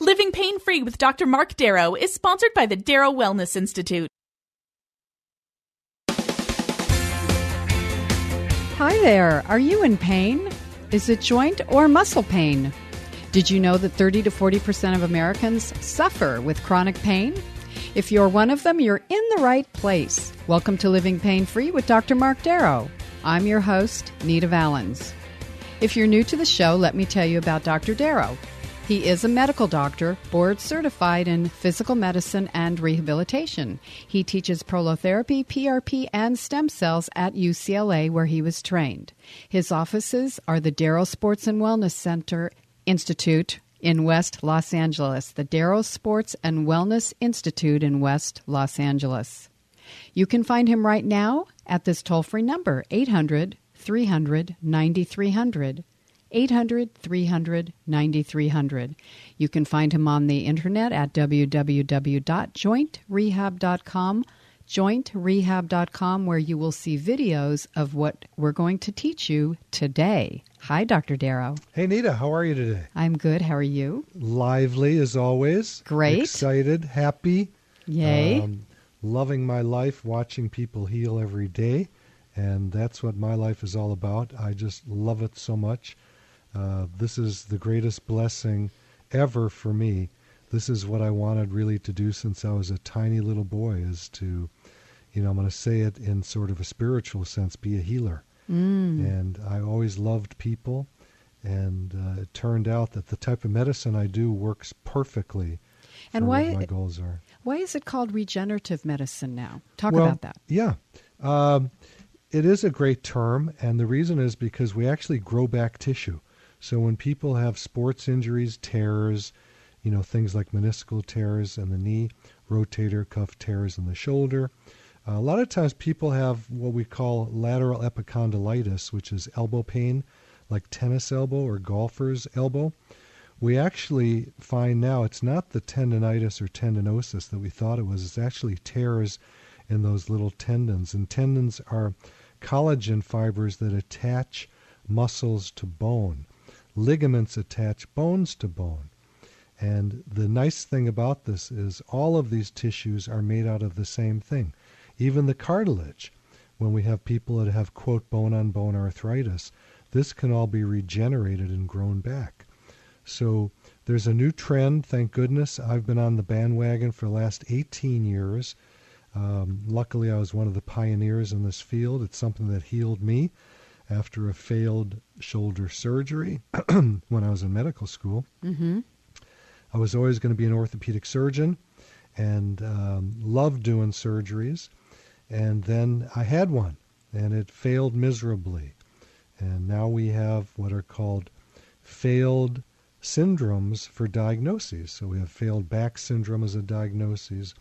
Living Pain Free with Dr. Mark Darrow is sponsored by the Darrow Wellness Institute. Hi there. Are you in pain? Is it joint or muscle pain? Did you know that 30 to 40% of Americans suffer with chronic pain? If you're one of them, you're in the right place. Welcome to Living Pain Free with Dr. Mark Darrow. I'm your host, Nita Valens. If you're new to the show, let me tell you about Dr. Darrow. He is a medical doctor, board certified in physical medicine and rehabilitation. He teaches prolotherapy, PRP, and stem cells at UCLA, where he was trained. His offices are the Darrow Sports and Wellness Center Institute in West Los Angeles, the Darrow Sports and Wellness Institute in West Los Angeles. You can find him right now at this toll free number, 800 300 9300. 800 300 9300. You can find him on the internet at www.jointrehab.com, jointrehab.com, where you will see videos of what we're going to teach you today. Hi, Dr. Darrow. Hey, Nita, how are you today? I'm good. How are you? Lively as always. Great. Excited, happy. Yay. Um, loving my life, watching people heal every day. And that's what my life is all about. I just love it so much. Uh, this is the greatest blessing ever for me. This is what I wanted really to do since I was a tiny little boy is to, you know, I'm going to say it in sort of a spiritual sense, be a healer. Mm. And I always loved people. And uh, it turned out that the type of medicine I do works perfectly. And why my goals are? Why is it called regenerative medicine now? Talk well, about that. Yeah. Um, it is a great term, and the reason is because we actually grow back tissue. So when people have sports injuries, tears, you know, things like meniscal tears in the knee, rotator cuff tears in the shoulder, a lot of times people have what we call lateral epicondylitis, which is elbow pain, like tennis elbow or golfer's elbow. We actually find now it's not the tendonitis or tendinosis that we thought it was. It's actually tears in those little tendons. And tendons are collagen fibers that attach muscles to bone. Ligaments attach bones to bone. And the nice thing about this is all of these tissues are made out of the same thing. Even the cartilage, when we have people that have, quote, bone on bone arthritis, this can all be regenerated and grown back. So there's a new trend, thank goodness. I've been on the bandwagon for the last 18 years. Um, luckily, I was one of the pioneers in this field. It's something that healed me after a failed shoulder surgery when I was in medical school. Mm-hmm. I was always going to be an orthopedic surgeon and um, loved doing surgeries. And then I had one, and it failed miserably. And now we have what are called failed syndromes for diagnoses. So we have failed back syndrome as a diagnosis.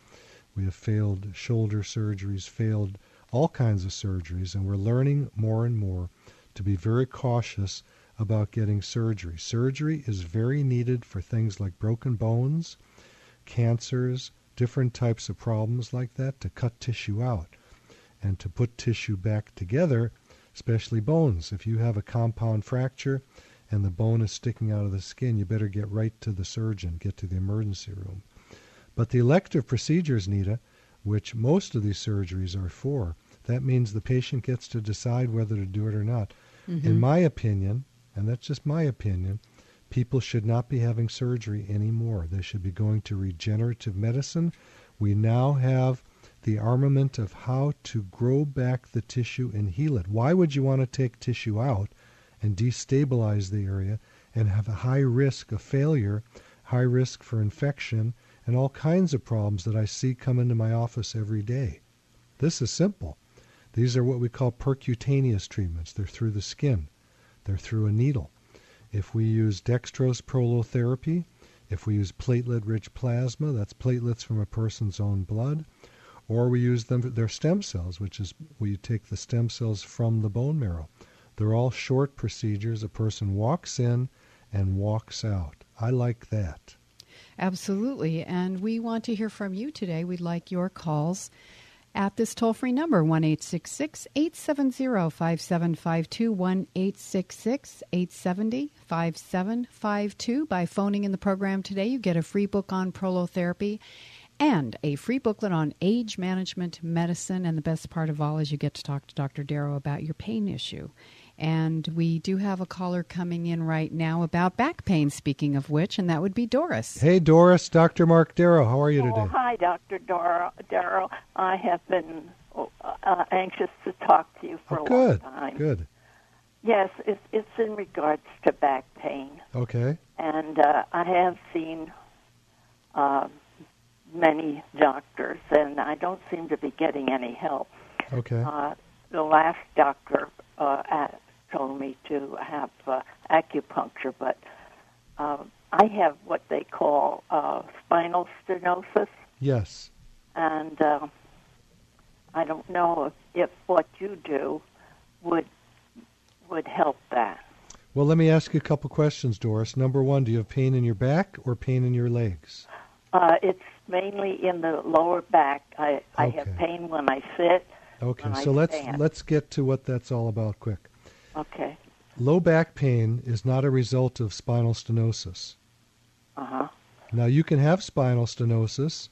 We have failed shoulder surgeries, failed all kinds of surgeries, and we're learning more and more to be very cautious about getting surgery. Surgery is very needed for things like broken bones, cancers, different types of problems like that, to cut tissue out and to put tissue back together, especially bones. If you have a compound fracture and the bone is sticking out of the skin, you better get right to the surgeon, get to the emergency room. But the elective procedures, Nita, which most of these surgeries are for, that means the patient gets to decide whether to do it or not. Mm-hmm. In my opinion, and that's just my opinion, people should not be having surgery anymore. They should be going to regenerative medicine. We now have the armament of how to grow back the tissue and heal it. Why would you want to take tissue out and destabilize the area and have a high risk of failure, high risk for infection, and all kinds of problems that I see come into my office every day? This is simple. These are what we call percutaneous treatments. They're through the skin, they're through a needle. If we use dextrose prolotherapy, If we use platelet rich plasma, that's platelets from a person's own blood, or we use them their stem cells, which is we take the stem cells from the bone marrow. They're all short procedures. A person walks in and walks out. I like that. Absolutely. And we want to hear from you today. We'd like your calls at this toll free number, 1 870 5752, 1 870 5752. By phoning in the program today, you get a free book on prolotherapy and a free booklet on age management medicine. And the best part of all is you get to talk to Dr. Darrow about your pain issue. And we do have a caller coming in right now about back pain, speaking of which, and that would be Doris. Hey, Doris, Dr. Mark Darrow, how are you today? Oh, hi, Dr. Darrow. I have been uh, anxious to talk to you for oh, a good, long time. Good. Yes, it's, it's in regards to back pain. Okay. And uh, I have seen uh, many doctors, and I don't seem to be getting any help. Okay. Uh, the last doctor uh, at, told me to have uh, acupuncture, but uh, I have what they call uh, spinal stenosis. Yes. And uh, I don't know if, if what you do would would help that. Well, let me ask you a couple questions, Doris. Number one, do you have pain in your back or pain in your legs? Uh, it's mainly in the lower back. I, okay. I have pain when I sit. Okay, so I let's stand. let's get to what that's all about quick. Okay. Low back pain is not a result of spinal stenosis. Uh huh. Now you can have spinal stenosis,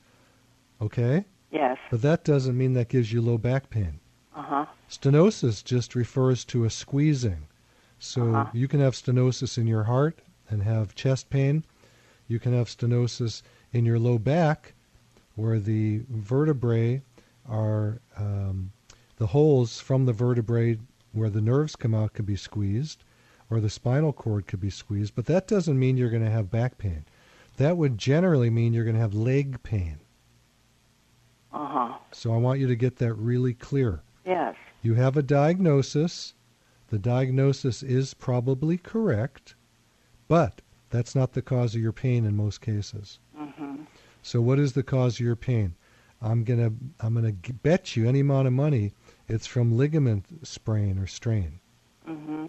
okay? Yes. But that doesn't mean that gives you low back pain. Uh huh. Stenosis just refers to a squeezing. So Uh-huh. you can have stenosis in your heart and have chest pain. You can have stenosis in your low back where the vertebrae are um, the holes from the vertebrae where the nerves come out could be squeezed or the spinal cord could be squeezed, but that doesn't mean you're going to have back pain. That would generally mean you're going to have leg pain. Uh huh. So I want you to get that really clear. Yes. You have a diagnosis. The diagnosis is probably correct, but that's not the cause of your pain in most cases. Mm-hmm. So what is the cause of your pain? I'm gonna I'm gonna bet you any amount of money it's from ligament sprain or strain, Mm-hmm.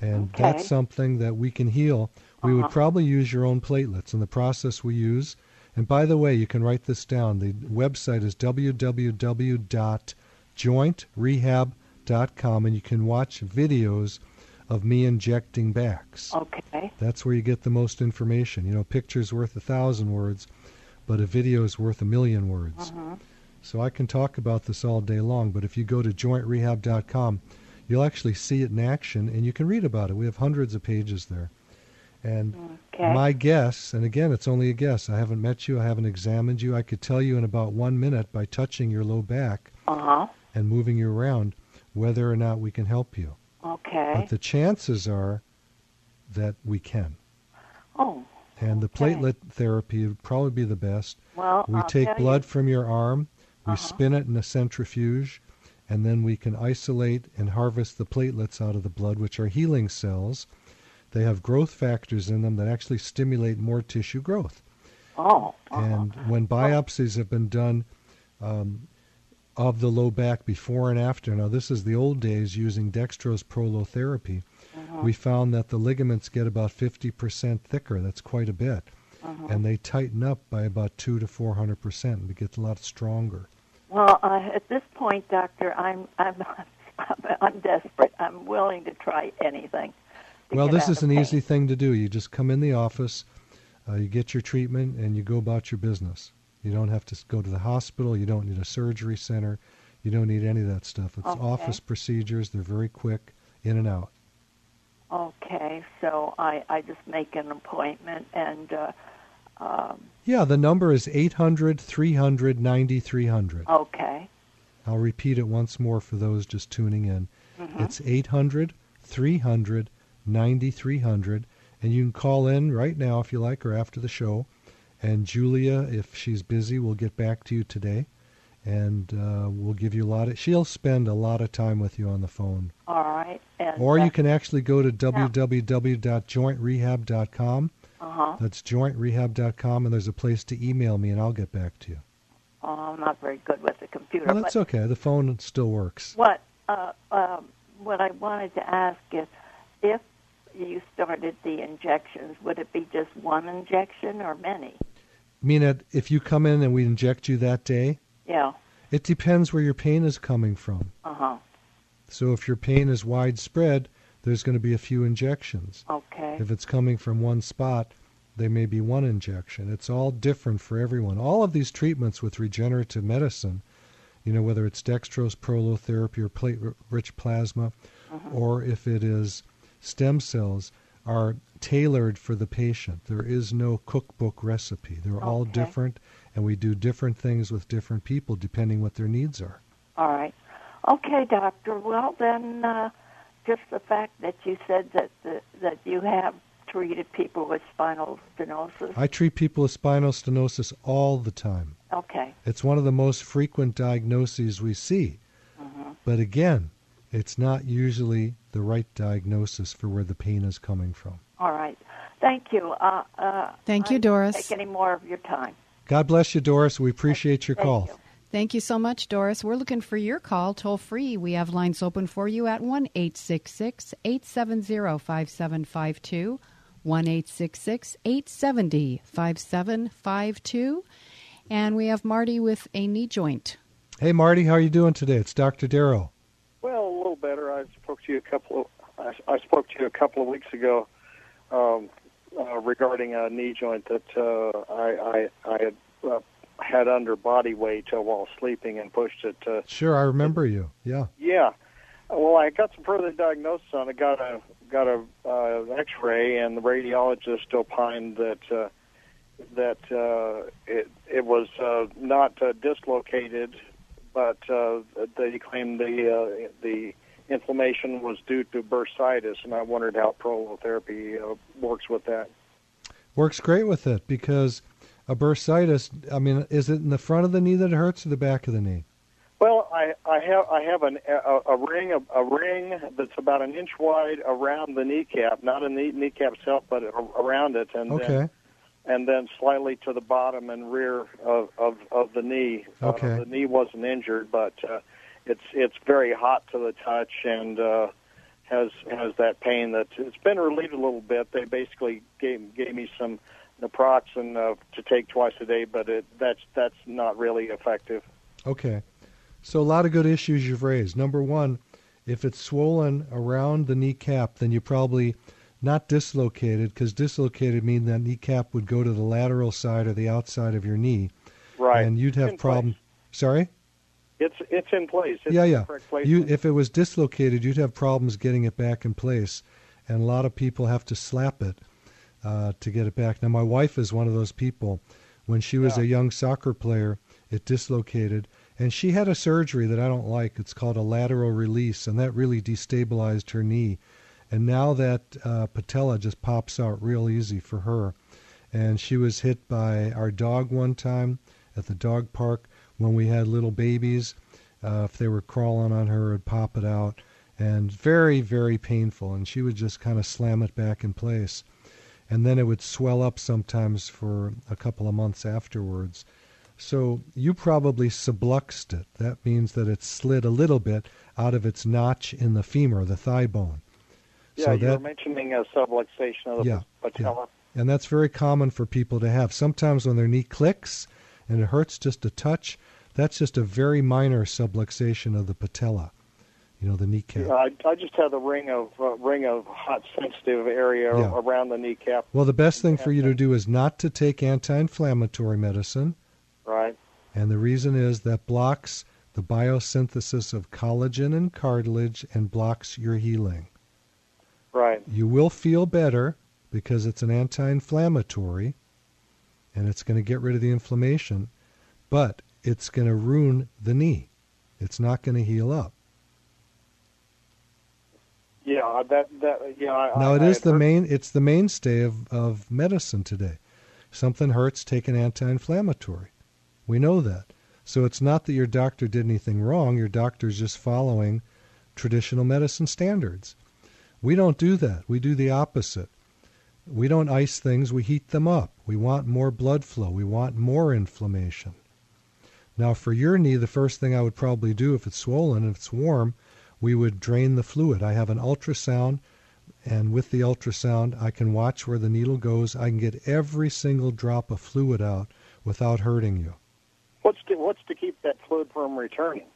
and Okay. that's something that we can heal. We would Uh-huh. probably use your own platelets, and the process we use. And by the way, you can write this down. The website is www.jointrehab.com, and you can watch videos of me injecting backs. Okay. That's where you get the most information. You know, picture's worth a thousand words, but a video is worth a million words. Mhm. So I can talk about this all day long, but if you go to jointrehab.com, you'll actually see it in action and you can read about it. We have hundreds of pages there. And Okay. my guess, and again, it's only a guess, I haven't met you, I haven't examined you, I could tell you in about one minute by touching your low back Uh huh. and moving you around whether or not we can help you. Okay. But the chances are that we can. And the Okay. platelet therapy would probably be the best. Well, We I'll take blood You, from your arm, we Uh-huh. spin it in a centrifuge, and then we can isolate and harvest the platelets out of the blood, which are healing cells. They have growth factors in them that actually stimulate more tissue growth. oh. uh-huh. And when biopsies have been done um, of the low back before and after, now this is the old days using dextrose prolotherapy, Uh-huh. we found that the ligaments get about 50% thicker. That's quite a bit. Uh-huh. And they tighten up by about 2 to 400%. and It gets a lot stronger. Well, uh, at this point, doctor, I'm I'm I'm desperate. I'm willing to try anything. to Well, this is an pain. easy thing to do. You just come in the office, uh, you get your treatment, and you go about your business. You don't have to go to the hospital. You don't need a surgery center. You don't need any of that stuff. It's Okay. office procedures. They're very quick, in and out. Okay, so I I just make an appointment and. Uh, um, Yeah, the number is 800 300 9300. okay. I'll repeat it once more for those just tuning in. Mhm. It's 800 300 9300. And you can call in right now if you like or after the show. And Julia, if she's busy, will get back to you today. And uh, we'll give you a lot of, she'll spend a lot of time with you on the phone. All right. And, Or uh, you can actually go to www.jointrehab.com Uh-huh. That's jointrehab.com, and there's a place to email me, and I'll get back to you. Oh, I'm not very good with the computer. Well, that's okay. The phone still works. What uh, um, what I wanted to ask is, if you started the injections, would it be just one injection or many? I mean, if you come in and we inject you that day, Yeah. it depends where your pain is coming from. Uh huh. So if your pain is widespread, there's going to be a few injections. Okay. If it's coming from one spot, there may be one injection. It's all different for everyone. All of these treatments with regenerative medicine, you know, whether it's dextrose prolotherapy or plate-rich plasma, or if it is stem cells, are tailored for the patient. There is no cookbook recipe. They're all different, and we do different things with different people depending what their needs are. All right. Okay, doctor. Well, then, uh, just the fact that you said that the, that you have treated people with spinal stenosis. I treat people with spinal stenosis all the time. Okay. It's one of the most frequent diagnoses we see. But again, it's not usually the right diagnosis for where the pain is coming from. All right. Thank you. Uh, uh, Thank you, I Doris. Take any more of your time. God bless you, Doris. We appreciate your Thank call. you. Thank you so much, Doris. We're looking for your call toll free. We have lines open for you at 1 866 870 5752. 1 866 870 5752. And we have Marty with a knee joint. Hey, Marty, how are you doing today? It's Dr. Darrow. Well, a little better. I spoke to you a couple of I, I spoke to you a couple of weeks ago um, uh, regarding a knee joint that uh, I I, I had uh, had under body weight uh, while sleeping and pushed it. Uh, Sure, I remember you. Yeah. yeah. Well, I got some further diagnosis on it. Got a got a uh, X-ray, and the radiologist opined that uh, that uh, it it was uh, not uh, dislocated, but uh, they claimed the uh, the inflammation was due to bursitis, and I wondered how prolotherapy uh, works with that. Works great with it because a bursitis, I mean, is it in the front of the knee that it hurts or the back of the knee? Well, I, I have I have an, a, a ring a, a ring that's about an inch wide around the kneecap, not in the kneecap itself, but around it, and then and then slightly to the bottom and rear of of, of the knee. Okay. Uh, the knee wasn't injured, but uh, it's it's very hot to the touch and uh, has has that pain that it's been relieved a little bit. They basically gave gave me some naproxen uh, to take twice a day, but it that's that's not really effective. Okay. So a lot of good issues you've raised. Number one, if it's swollen around the kneecap, then you probably not dislocated because dislocated means that kneecap would go to the lateral side or the outside of your knee, Right. and you'd have problem. place. Sorry. It's it's in place. It's yeah, yeah. Place. You, if it was dislocated, you'd have problems getting it back in place, and a lot of people have to slap it uh, to get it back. Now, my wife is one of those people. When she was Yeah. a young soccer player, it dislocated, and she had a surgery that I don't like. It's called a lateral release, and that really destabilized her knee. And now that uh, patella just pops out real easy for her. And she was hit by our dog one time at the dog park when we had little babies. Uh, if they were crawling on her, it'd pop it out. And very, very painful. And she would just kind of slam it back in place. And then it would swell up sometimes for a couple of months afterwards. So you probably subluxed it. That means that it slid a little bit out of its notch in the femur, the thigh bone. yeah, so you that were mentioning a subluxation of the Yeah, patella. and that's very common for people to have. Sometimes when their knee clicks and it hurts just a touch, that's just a very minor subluxation of the patella, you know, the kneecap. I, I just have the ring of uh, ring of hot sensitive area Yeah. around the kneecap. Well, the best thing for you to do is not to take anti-inflammatory medicine, Right. and the reason is that blocks the biosynthesis of collagen and cartilage and blocks your healing. Right. You will feel better because it's an anti-inflammatory and it's going to get rid of the inflammation, but it's going to ruin the knee. It's not going to heal up. Yeah. That that yeah. I, Now I, it I is had the main it's the mainstay of, of medicine today. Something hurts, take an anti-inflammatory. We know that. So it's not that your doctor did anything wrong, your doctor's just following traditional medicine standards. We don't do that. We do the opposite. We don't ice things, we heat them up. We want more blood flow, we want more inflammation. Now, for your knee, the first thing I would probably do if it's swollen, and it's warm, we would drain the fluid. I have an ultrasound, and with the ultrasound, I can watch where the needle goes. I can get every single drop of fluid out without hurting you. What's to, what's to keep that fluid from returning?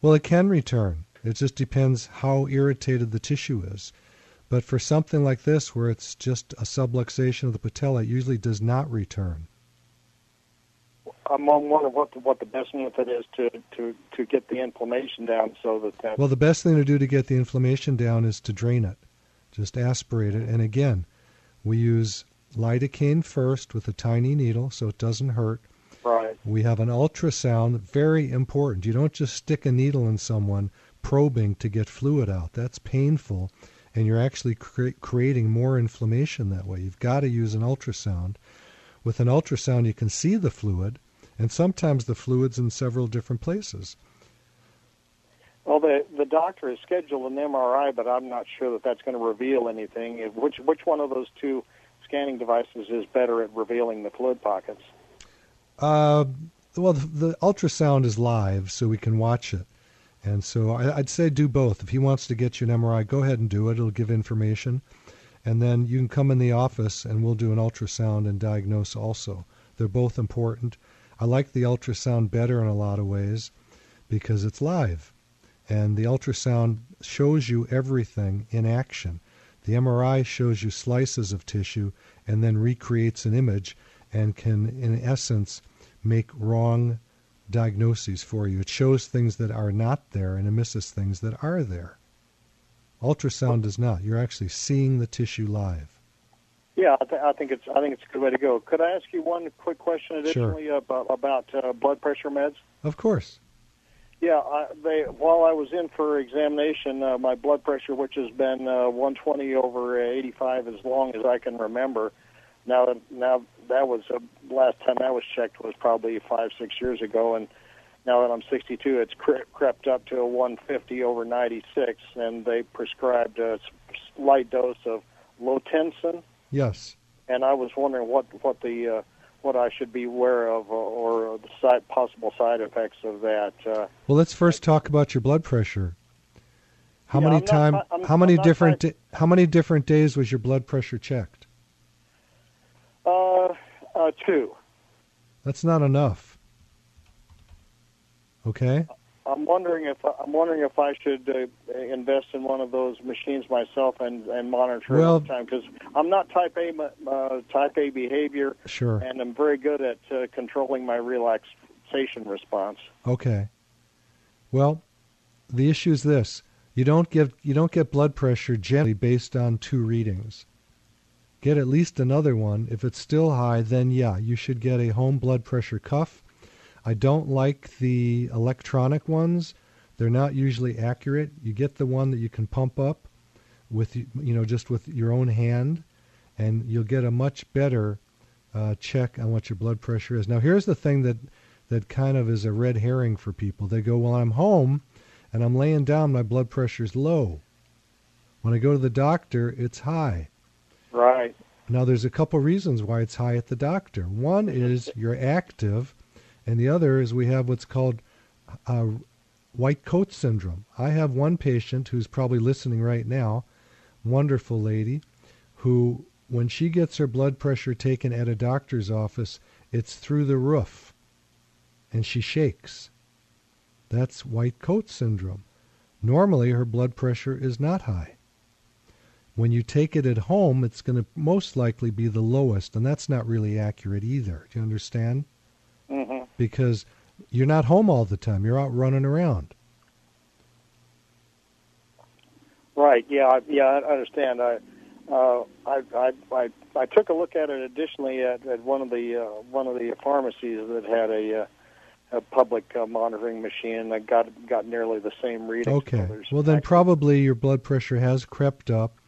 Well, it can return. It just depends how irritated the tissue is. But for something like this, where it's just a subluxation of the patella, it usually does not return. I'm wondering what the, what the best method is to, to, to get the inflammation down so that that. Well, the best thing to do to get the inflammation down is to drain it. Just aspirate it. And again, we use lidocaine first with a tiny needle so it doesn't hurt. Right. We have an ultrasound, very important. You don't just stick a needle in someone probing to get fluid out. That's painful, and you're actually cre- creating more inflammation that way. You've got to use an ultrasound. With an ultrasound, you can see the fluid, and sometimes the fluid's in several different places. Well, the the doctor has scheduled an MRI, but I'm not sure that that's going to reveal anything. Which which one of those two scanning devices is better at revealing the fluid pockets? Uh, well, the, the ultrasound is live, so we can watch it. And so I, would say do both. If he wants to get you an MRI, go ahead and do it. It'll give information. And then you can come in the office and we'll do an ultrasound and diagnose also. They're both important. I like the ultrasound better in a lot of ways because it's live. And the ultrasound shows you everything in action. The MRI shows you slices of tissue and then recreates an image and can, in essence, make wrong diagnoses for you. It shows things that are not there and it misses things that are there. Ultrasound does not. You're actually seeing the tissue live. Yeah, I, th- I think it's I think it's a good way to go. Could I ask you one quick question additionally sure. about about uh, blood pressure meds? Of course. Yeah, I, they while I was in for examination, uh, my blood pressure, which has been uh, 120 over 85 as long as I can remember, now now that was uh, last time I was checked was probably five six years ago, and now that I'm 62, it's cre- crept up to a 150 over 96, and they prescribed a slight dose of Lotensin. Yes. And I was wondering what what the uh, what I should be aware of, or, or the side, possible side effects of that. Uh, well, let's first talk about your blood pressure. How yeah, many time? How many different? Trying... how many different days was your blood pressure checked? Uh, uh, two. That's not enough. Okay. I'm wondering if I'm wondering if I should uh, invest in one of those machines myself and and monitor well, all the time because I'm not type A uh, type A behavior. Sure. And I'm very good at uh, controlling my relaxation response. Okay. Well, the issue is this: you don't get you don't get blood pressure generally based on two readings. Get at least another one. If it's still high, then yeah, you should get a home blood pressure cuff I don't like the electronic ones. They're not usually accurate. You get the one that you can pump up with you know just with your own hand, and you'll get a much better uh, check on what your blood pressure is. Now here's the thing that that kind of is a red herring for people. They go, "Well, I'm home and I'm laying down, my blood pressure's low. When I go to the doctor, it's high." Right. Now there's a couple reasons why it's high at the doctor. One is you're active and the other is we have what's called uh, white coat syndrome. I have one patient who's probably listening right now, wonderful lady, who when she gets her blood pressure taken at a doctor's office, it's through the roof, and she shakes. That's white coat syndrome. Normally, her blood pressure is not high. When you take it at home, it's going to most likely be the lowest, and that's not really accurate either. Do you understand? Because you're not home all the time. You're out running around. Right. Yeah. I, yeah. I understand. I, uh, I, I, I, I took a look at it additionally at, at one of the uh, one of the pharmacies that had a, uh, a public uh, monitoring machine. I got got nearly the same reading. Okay. well, then probably your blood pressure has crept up.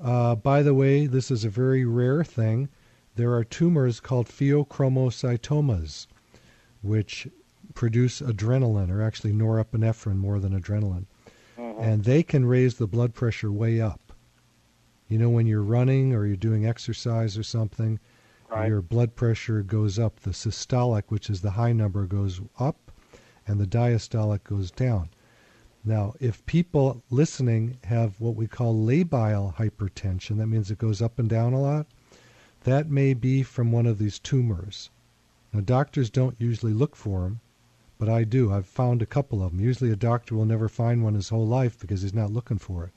Uh, by the way, this is a very rare thing there are tumors called pheochromocytomas, which produce adrenaline, or actually norepinephrine more than adrenaline. Mm-hmm. And they can raise the blood pressure way up. You know, when you're running or you're doing exercise or something, Right. your blood pressure goes up. The systolic, which is the high number, goes up, and the diastolic goes down. Now, if people listening have what we call labile hypertension, that means it goes up and down a lot, that may be from one of these tumors. Now, doctors don't usually look for them, but I do. I've found a couple of them. Usually, a doctor will never find one his whole life because he's not looking for it.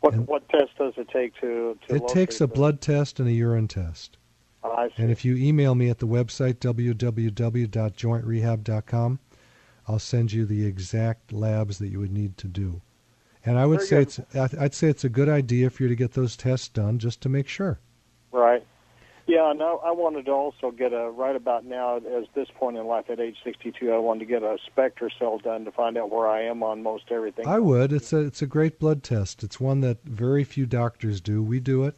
What And- what test does it take to? to It takes a blood test and a urine test. Oh. And if you email me at the website www.jointrehab.com, I'll send you the exact labs that you would need to do. And I would Very say good. it's I'd say it's a good idea for you to get those tests done just to make sure. Right. Yeah, and I, I wanted to also get a right about now, as this point in life at age 62, I wanted to get a Spectra cell done to find out where I am on most everything. I would. It's a it's a great blood test. It's one that very few doctors do. We do it,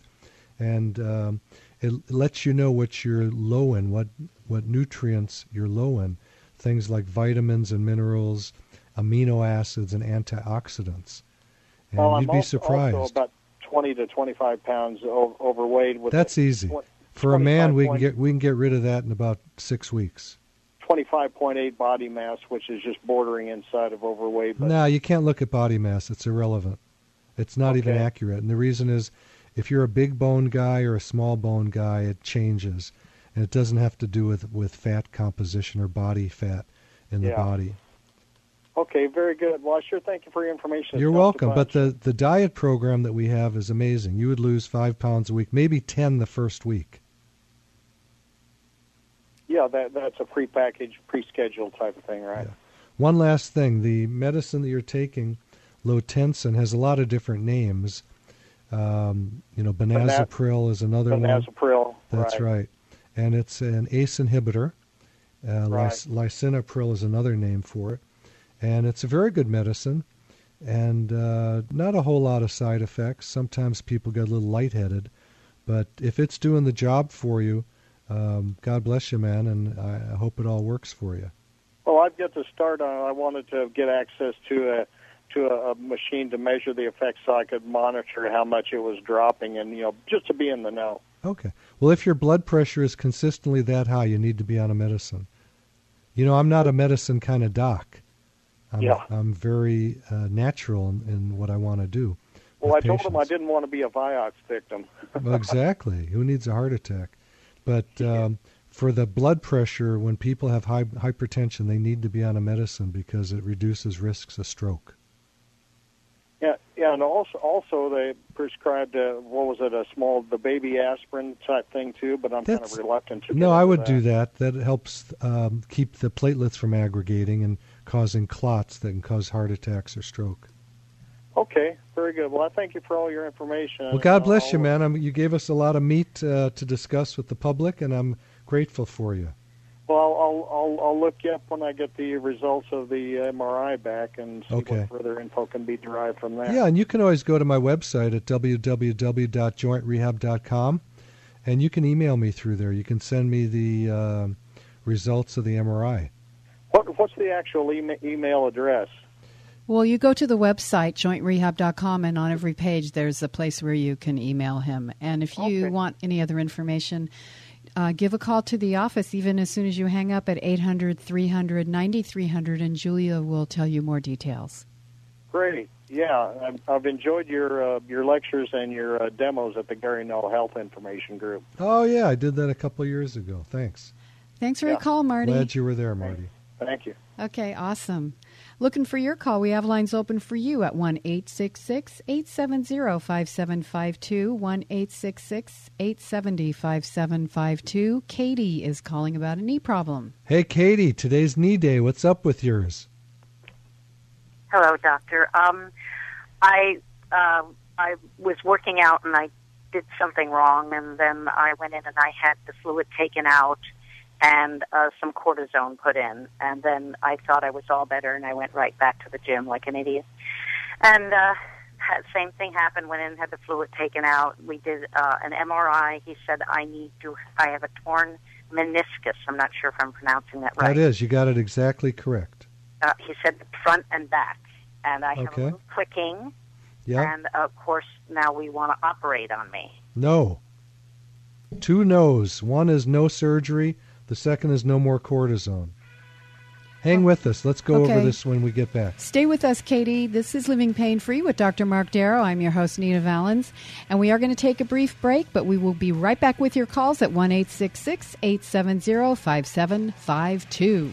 and um, it lets you know what you're low in, what what nutrients you're low in, things like vitamins and minerals, amino acids, and antioxidants. And well, you'd I'm be also, surprised. also about 20 to 25 pounds overweight. With That's easy. tw- For a man, we can get we can get rid of that in about six weeks. 25.8 body mass, which is just bordering inside of overweight. But No, you can't look at body mass. It's irrelevant. It's not even accurate. And the reason is if you're a big bone guy or a small bone guy, it changes. And it doesn't have to do with, with fat composition or body fat in the Yeah. body. Okay, very good. Well, I sure thank you for your information. You're welcome. But the, the diet program that we have is amazing. You would lose five pounds a week, maybe 10 the first week. Yeah, that that's a prepackaged, pre-scheduled type of thing, right? Yeah. One last thing the medicine that you're taking, Lotensin, has a lot of different names. Um, you know, benazepril is another one. Benazepril. That's right. right. And it's an ACE inhibitor. Uh, Right. lisinopril is another name for it. And it's a very good medicine and uh, not a whole lot of side effects. Sometimes people get a little lightheaded. But if it's doing the job for you, um, God bless you, man, and I, hope it all works for you. Well, I've got to start on. I wanted to get access to a to a, a machine to measure the effects, so I could monitor how much it was dropping, and you know, just to be in the know. Okay. Well, if your blood pressure is consistently that high, you need to be on a medicine. You know, I'm not a medicine kind of doc. I'm, Yeah. I'm very uh, natural in, in what I want to do. Well, I with told him I didn't want to be a Vioxx victim. Well, exactly. Who needs a heart attack? But um, for the blood pressure, when people have high hypertension, they need to be on a medicine because it reduces risks of stroke. Yeah, yeah, and also also they prescribed uh, what was it a small the baby aspirin type thing too, but I'm kind of reluctant to. No, I would that. do that. That helps um, keep the platelets from aggregating and causing clots that can cause heart attacks or stroke. Okay, very good. Well, I thank you for all your information. Well, God bless you, man. I'm, you gave us a lot of meat uh, to discuss with the public, and I'm grateful for you. Well, I'll I'll I'll look you up when I get the results of the MRI back and see Okay. what further info can be derived from that. Yeah, and you can always go to my website at www.jointrehab.com, and you can email me through there. You can send me the uh, results of the MRI. What what's the actual ema- email address? Well, you go to the website, jointrehab.com, and on every page there's a place where you can email him. And if you Okay. want any other information, uh, give a call to the office even as soon as you hang up at 800 300 9300, and Julia will tell you more details. Great. Yeah, I've, I've enjoyed your uh, your lectures and your uh, demos at the Gary Null Health Information Group. Oh, yeah, I did that a couple of years ago. Thanks. Thanks for Yeah. your call, Marty. Glad you were there, Marty. Thank you. Okay, awesome. Looking for your call. We have lines open for you at 1 866 870 5752. 1 866 870 5752. Katie is calling about a knee problem. Hey, Katie, today's knee day. What's up with yours? Hello, doctor. Um, I uh, I was working out and I did something wrong, and then I went in and I had the fluid taken out and uh, some cortisone put in, and then I thought I was all better, and I went right back to the gym like an idiot. And uh, had, same thing happened. Went in, had the fluid taken out. We did uh, an MRI. He said I need to. I have a torn meniscus. I'm not sure if I'm pronouncing that right. That is, you got it exactly correct. Uh, he said front and back, and I have Okay. a little clicking. Yeah. And of course, now we want to operate on me. No. Two no's. One is no surgery. The second is no more cortisone. Hang with us. Let's go Okay. over this when we get back. Stay with us, Katie. This is Living Pain Free with Dr. Mark Darrow. I'm your host, Nina Valens. And we are going to take a brief break, but we will be right back with your calls at 1 870 5752.